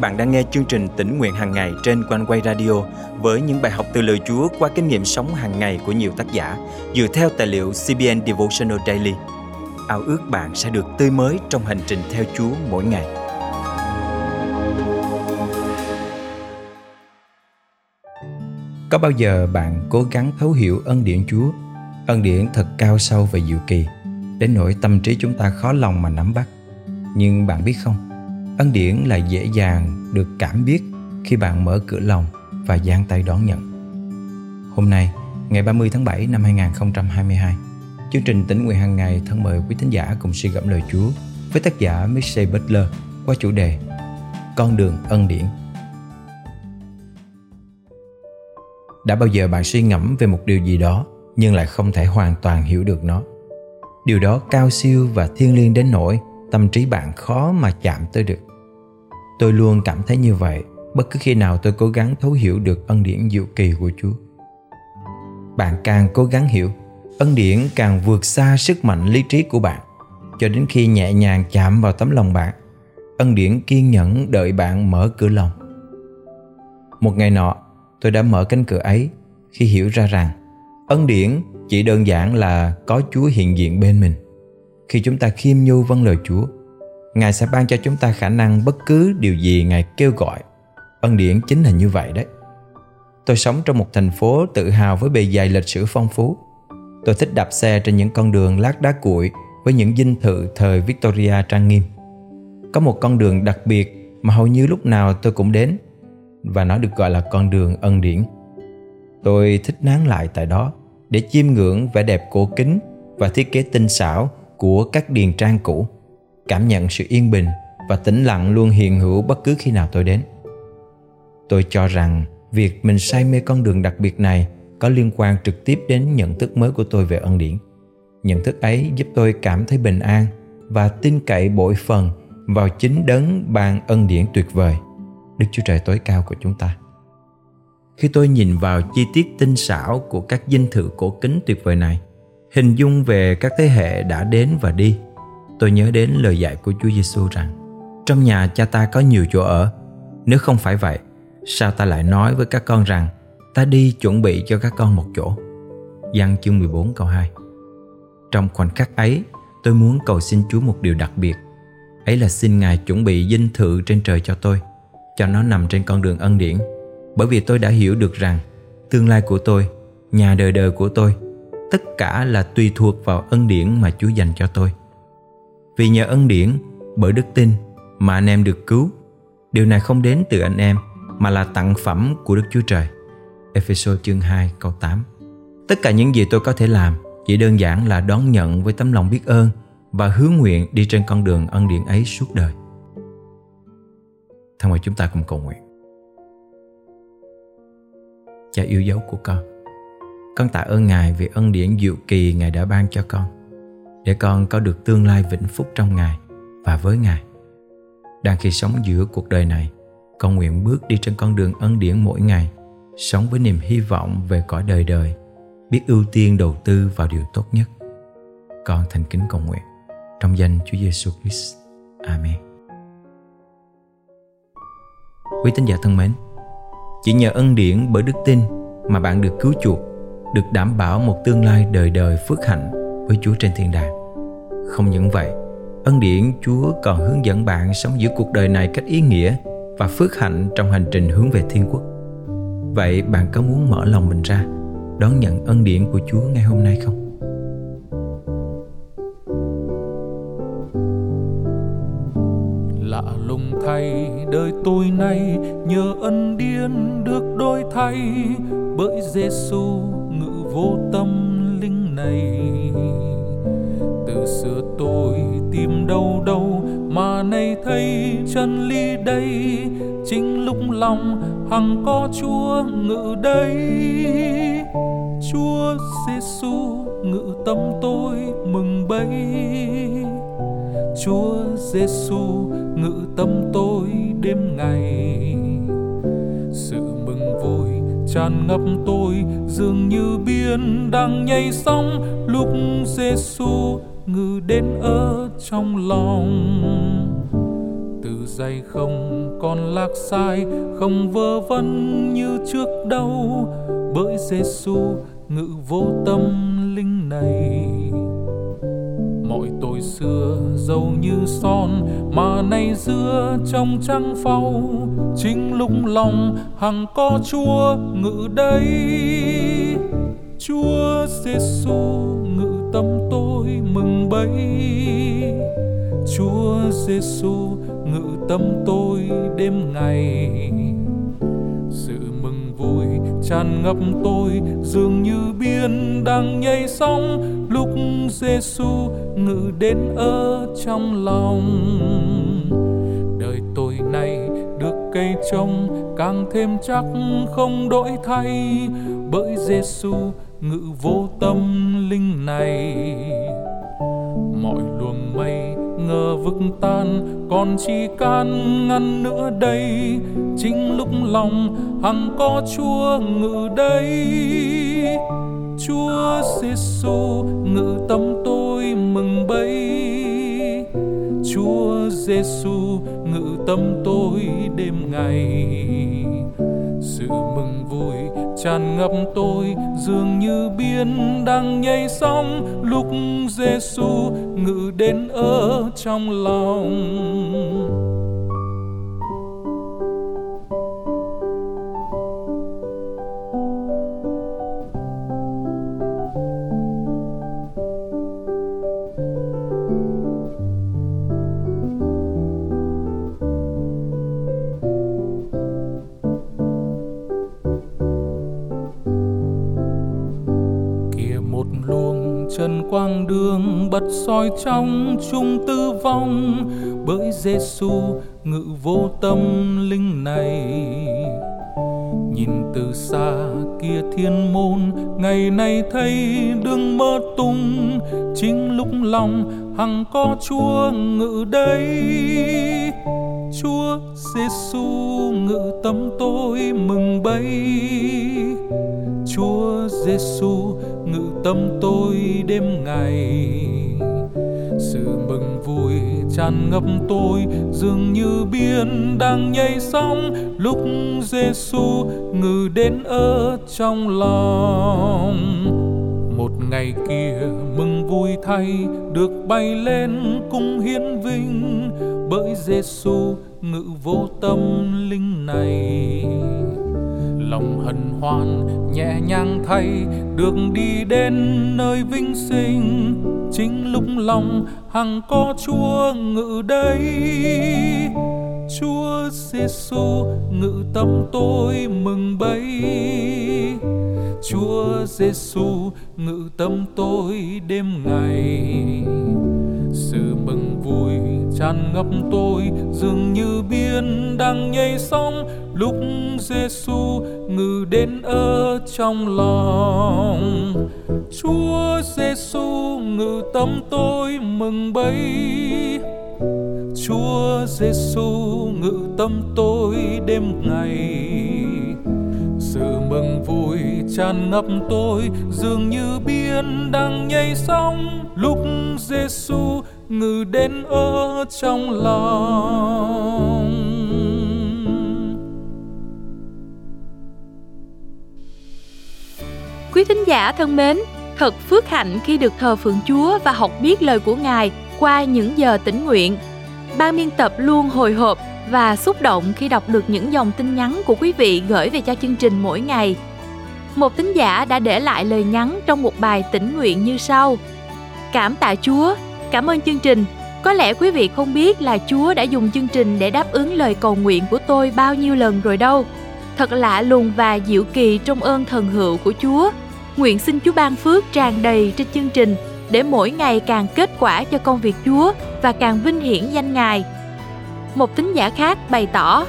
bạn đang nghe chương trình tỉnh nguyện hàng ngày trên quanh quay radio với những bài học từ lời Chúa qua kinh nghiệm sống hàng ngày của nhiều tác giả dựa theo tài liệu CBN Devotional Daily. Ao ước bạn sẽ được tươi mới trong hành trình theo Chúa mỗi ngày. Có bao giờ bạn cố gắng thấu hiểu ân điển Chúa, ân điển thật cao sâu và diệu kỳ, đến nỗi tâm trí chúng ta khó lòng mà nắm bắt. Nhưng bạn biết không, ân điển là dễ dàng được cảm biết khi bạn mở cửa lòng và giang tay đón nhận. Hôm nay, ngày 30 tháng 7 năm 2022, chương trình tính nguyện hàng ngày thân mời quý thính giả cùng suy gẫm lời Chúa với tác giả Michelle Butler qua chủ đề Con đường ân điển. Đã bao giờ bạn suy ngẫm về một điều gì đó nhưng lại không thể hoàn toàn hiểu được nó? Điều đó cao siêu và thiêng liêng đến nỗi tâm trí bạn khó mà chạm tới được tôi luôn cảm thấy như vậy bất cứ khi nào tôi cố gắng thấu hiểu được ân điển diệu kỳ của chúa. Bạn càng cố gắng hiểu ân điển càng vượt xa sức mạnh lý trí của bạn. Cho đến khi nhẹ nhàng chạm vào tấm lòng bạn ân điển kiên nhẫn đợi bạn mở cửa lòng. Một ngày nọ tôi đã mở cánh cửa ấy khi hiểu ra rằng ân điển chỉ đơn giản là có chúa hiện diện bên mình. Khi chúng ta khiêm nhu vâng lời Chúa, Ngài sẽ ban cho chúng ta khả năng bất cứ điều gì Ngài kêu gọi. Ân điển chính là như vậy đấy. Tôi sống trong một thành phố tự hào với bề dày lịch sử phong phú. Tôi thích đạp xe trên những con đường lát đá cuội với những dinh thự thời Victoria trang nghiêm. Có một con đường đặc biệt mà hầu như lúc nào tôi cũng đến, và nó được gọi là con đường ân điển. Tôi thích nán lại tại đó để chiêm ngưỡng vẻ đẹp cổ kính và thiết kế tinh xảo của các điền trang cũ cảm nhận sự yên bình và tĩnh lặng luôn hiện hữu bất cứ khi nào tôi đến. Tôi cho rằng việc mình say mê con đường đặc biệt này có liên quan trực tiếp đến nhận thức mới của tôi về ân điển. Nhận thức ấy giúp tôi cảm thấy bình an và tin cậy bội phần vào chính đấng ban ân điển tuyệt vời. Đức chúa trời tối cao của chúng ta. Khi tôi nhìn vào chi tiết tinh xảo của các dinh thự cổ kính tuyệt vời này, hình dung về các thế hệ đã đến và đi tôi nhớ đến lời dạy của Chúa Giêsu rằng, trong nhà cha ta có nhiều chỗ ở. Nếu không phải vậy, sao ta lại nói với các con rằng, ta đi chuẩn bị cho các con một chỗ? Giăng chương 14 câu 2 Trong khoảnh khắc ấy, tôi muốn cầu xin Chúa một điều đặc biệt. Ấy là xin Ngài chuẩn bị dinh thự trên trời cho tôi, cho nó nằm trên con đường ân điển. Bởi vì tôi đã hiểu được rằng, tương lai của tôi, nhà đời đời của tôi, tất cả là tùy thuộc vào ân điển mà Chúa dành cho tôi. Vì nhờ ân điển, bởi đức tin mà anh em được cứu. Điều này không đến từ anh em mà là tặng phẩm của Đức Chúa Trời. Ephesos chương 2 câu 8 Tất cả những gì tôi có thể làm chỉ đơn giản là đón nhận với tấm lòng biết ơn và hứa nguyện đi trên con đường ân điển ấy suốt đời. Thân mời chúng ta cùng cầu nguyện. Cha yêu dấu của con con tạ ơn Ngài vì ân điển diệu kỳ Ngài đã ban cho con để con có được tương lai vĩnh phúc trong Ngài và với Ngài. Đang khi sống giữa cuộc đời này, con nguyện bước đi trên con đường ân điển mỗi ngày, sống với niềm hy vọng về cõi đời đời, biết ưu tiên đầu tư vào điều tốt nhất. Con thành kính cầu nguyện trong danh Chúa Giêsu Christ. Amen. Quý tín giả thân mến, chỉ nhờ ân điển bởi đức tin mà bạn được cứu chuộc được đảm bảo một tương lai đời đời phước hạnh với Chúa trên thiên đàng. Không những vậy, ân điển Chúa còn hướng dẫn bạn sống giữa cuộc đời này cách ý nghĩa và phước hạnh trong hành trình hướng về thiên quốc. Vậy bạn có muốn mở lòng mình ra đón nhận ân điển của Chúa ngay hôm nay không? lạ lùng thay đời tôi nay nhờ ân điển được đôi thay bởi Giêsu ngự vô tâm linh này xưa tôi tìm đâu đâu mà nay thấy chân lý đây. Chính lúc lòng hằng có Chúa ngự đây. Chúa Giêsu ngự tâm tôi mừng bấy. Chúa Giêsu ngự tâm tôi đêm ngày. Sự mừng vui tràn ngập tôi dường như biển đang nhảy sóng. Lúc Giêsu ngự đến ở trong lòng. Từ dày không còn lạc sai, không vơ vân như trước đâu. Bởi Giêsu ngự vô tâm linh này. Mọi tội xưa dầu như son, mà nay dưa trong trăng phau. Chính lúc lòng hằng có chúa ngự đây chúa giêsu ngự tâm tôi mừng bấy. Chúa giêsu ngự tâm tôi đêm ngày. Sự mừng vui tràn ngập tôi, dường như biên đang nhảy sóng. Lúc Giêsu ngự đến ở trong lòng. Đời tôi này được cây trông càng thêm chắc không đổi thay. Bởi Giêsu ngự vô tâm linh này. Mọi luồng mây ngờ vực tan, còn chỉ can ngăn nữa đây? Chính lúc lòng hằng có chúa ngự đây. Chúa giêsu ngự tâm tôi mừng bấy. Chúa giêsu ngự tâm tôi đêm ngày. Sự mừng tràn ngập tôi, dường như biển đang nhảy sóng. Lúc Giêsu ngự đến ở trong lòng Phật soi trong chung tư vong, bởi Giêsu ngự vô tâm linh này. Nhìn từ xa kia thiên môn, ngày nay thấy đừng mơ tung chính lúc lòng hằng có chúa ngự đây. Chúa giêsu ngự tâm tôi mừng bay chúa giêsu ngự tâm tôi đêm ngày sự mừng vui tràn ngập tôi, dường như biển đang nhảy sóng. Lúc Giêsu ngự đến ở trong lòng, một ngày kia mừng vui thay được bay lên cung hiến vinh. Bởi Giêsu ngự vô tâm linh này, lòng hân hoan nhẹ nhàng thay được đi đến nơi vinh sinh chính lúc lòng hằng có chúa ngự đây. Chúa giêsu ngự tâm tôi mừng bấy. Chúa giêsu ngự tâm tôi đêm ngày. Sự mừng vui tràn ngập tôi dường như biển đang nhảy sóng lúc Giêsu ngự đến ở trong lòng, Chúa Giêsu ngự tâm tôi mừng bấy. Chúa Giêsu ngự tâm tôi đêm ngày, sự mừng vui tràn ngập tôi, dường như biển đang nhảy sóng. Lúc Giêsu ngự đến ở trong lòng Quý thính giả thân mến, thật phước hạnh khi được thờ phượng Chúa và học biết lời của Ngài qua những giờ tĩnh nguyện. Ban biên tập luôn hồi hộp và xúc động khi đọc được những dòng tin nhắn của quý vị gửi về cho chương trình mỗi ngày. Một tín giả đã để lại lời nhắn trong một bài tĩnh nguyện như sau. Cảm tạ Chúa, cảm ơn chương trình. Có lẽ quý vị không biết là Chúa đã dùng chương trình để đáp ứng lời cầu nguyện của tôi bao nhiêu lần rồi đâu. Thật lạ lùng và diệu kỳ trong ơn thần hữu của Chúa. Nguyện xin Chúa ban phước tràn đầy trên chương trình để mỗi ngày càng kết quả cho công việc Chúa và càng vinh hiển danh Ngài. Một tín giả khác bày tỏ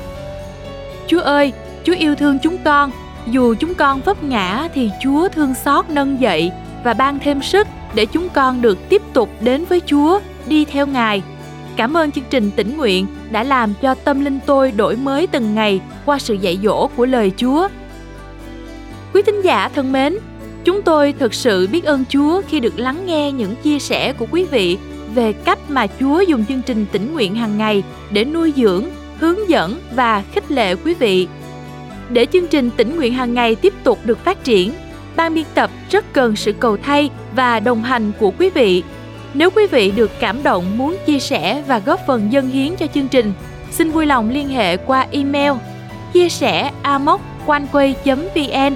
Chúa ơi, Chúa yêu thương chúng con, dù chúng con vấp ngã thì Chúa thương xót nâng dậy và ban thêm sức để chúng con được tiếp tục đến với Chúa, đi theo Ngài. Cảm ơn chương trình tỉnh nguyện đã làm cho tâm linh tôi đổi mới từng ngày qua sự dạy dỗ của lời Chúa. Quý thính giả thân mến, chúng tôi thực sự biết ơn Chúa khi được lắng nghe những chia sẻ của quý vị về cách mà Chúa dùng chương trình tỉnh nguyện hàng ngày để nuôi dưỡng, hướng dẫn và khích lệ quý vị. Để chương trình tỉnh nguyện hàng ngày tiếp tục được phát triển, ban biên tập rất cần sự cầu thay và đồng hành của quý vị. Nếu quý vị được cảm động muốn chia sẻ và góp phần dân hiến cho chương trình, xin vui lòng liên hệ qua email chia sẻ amoconeway.vn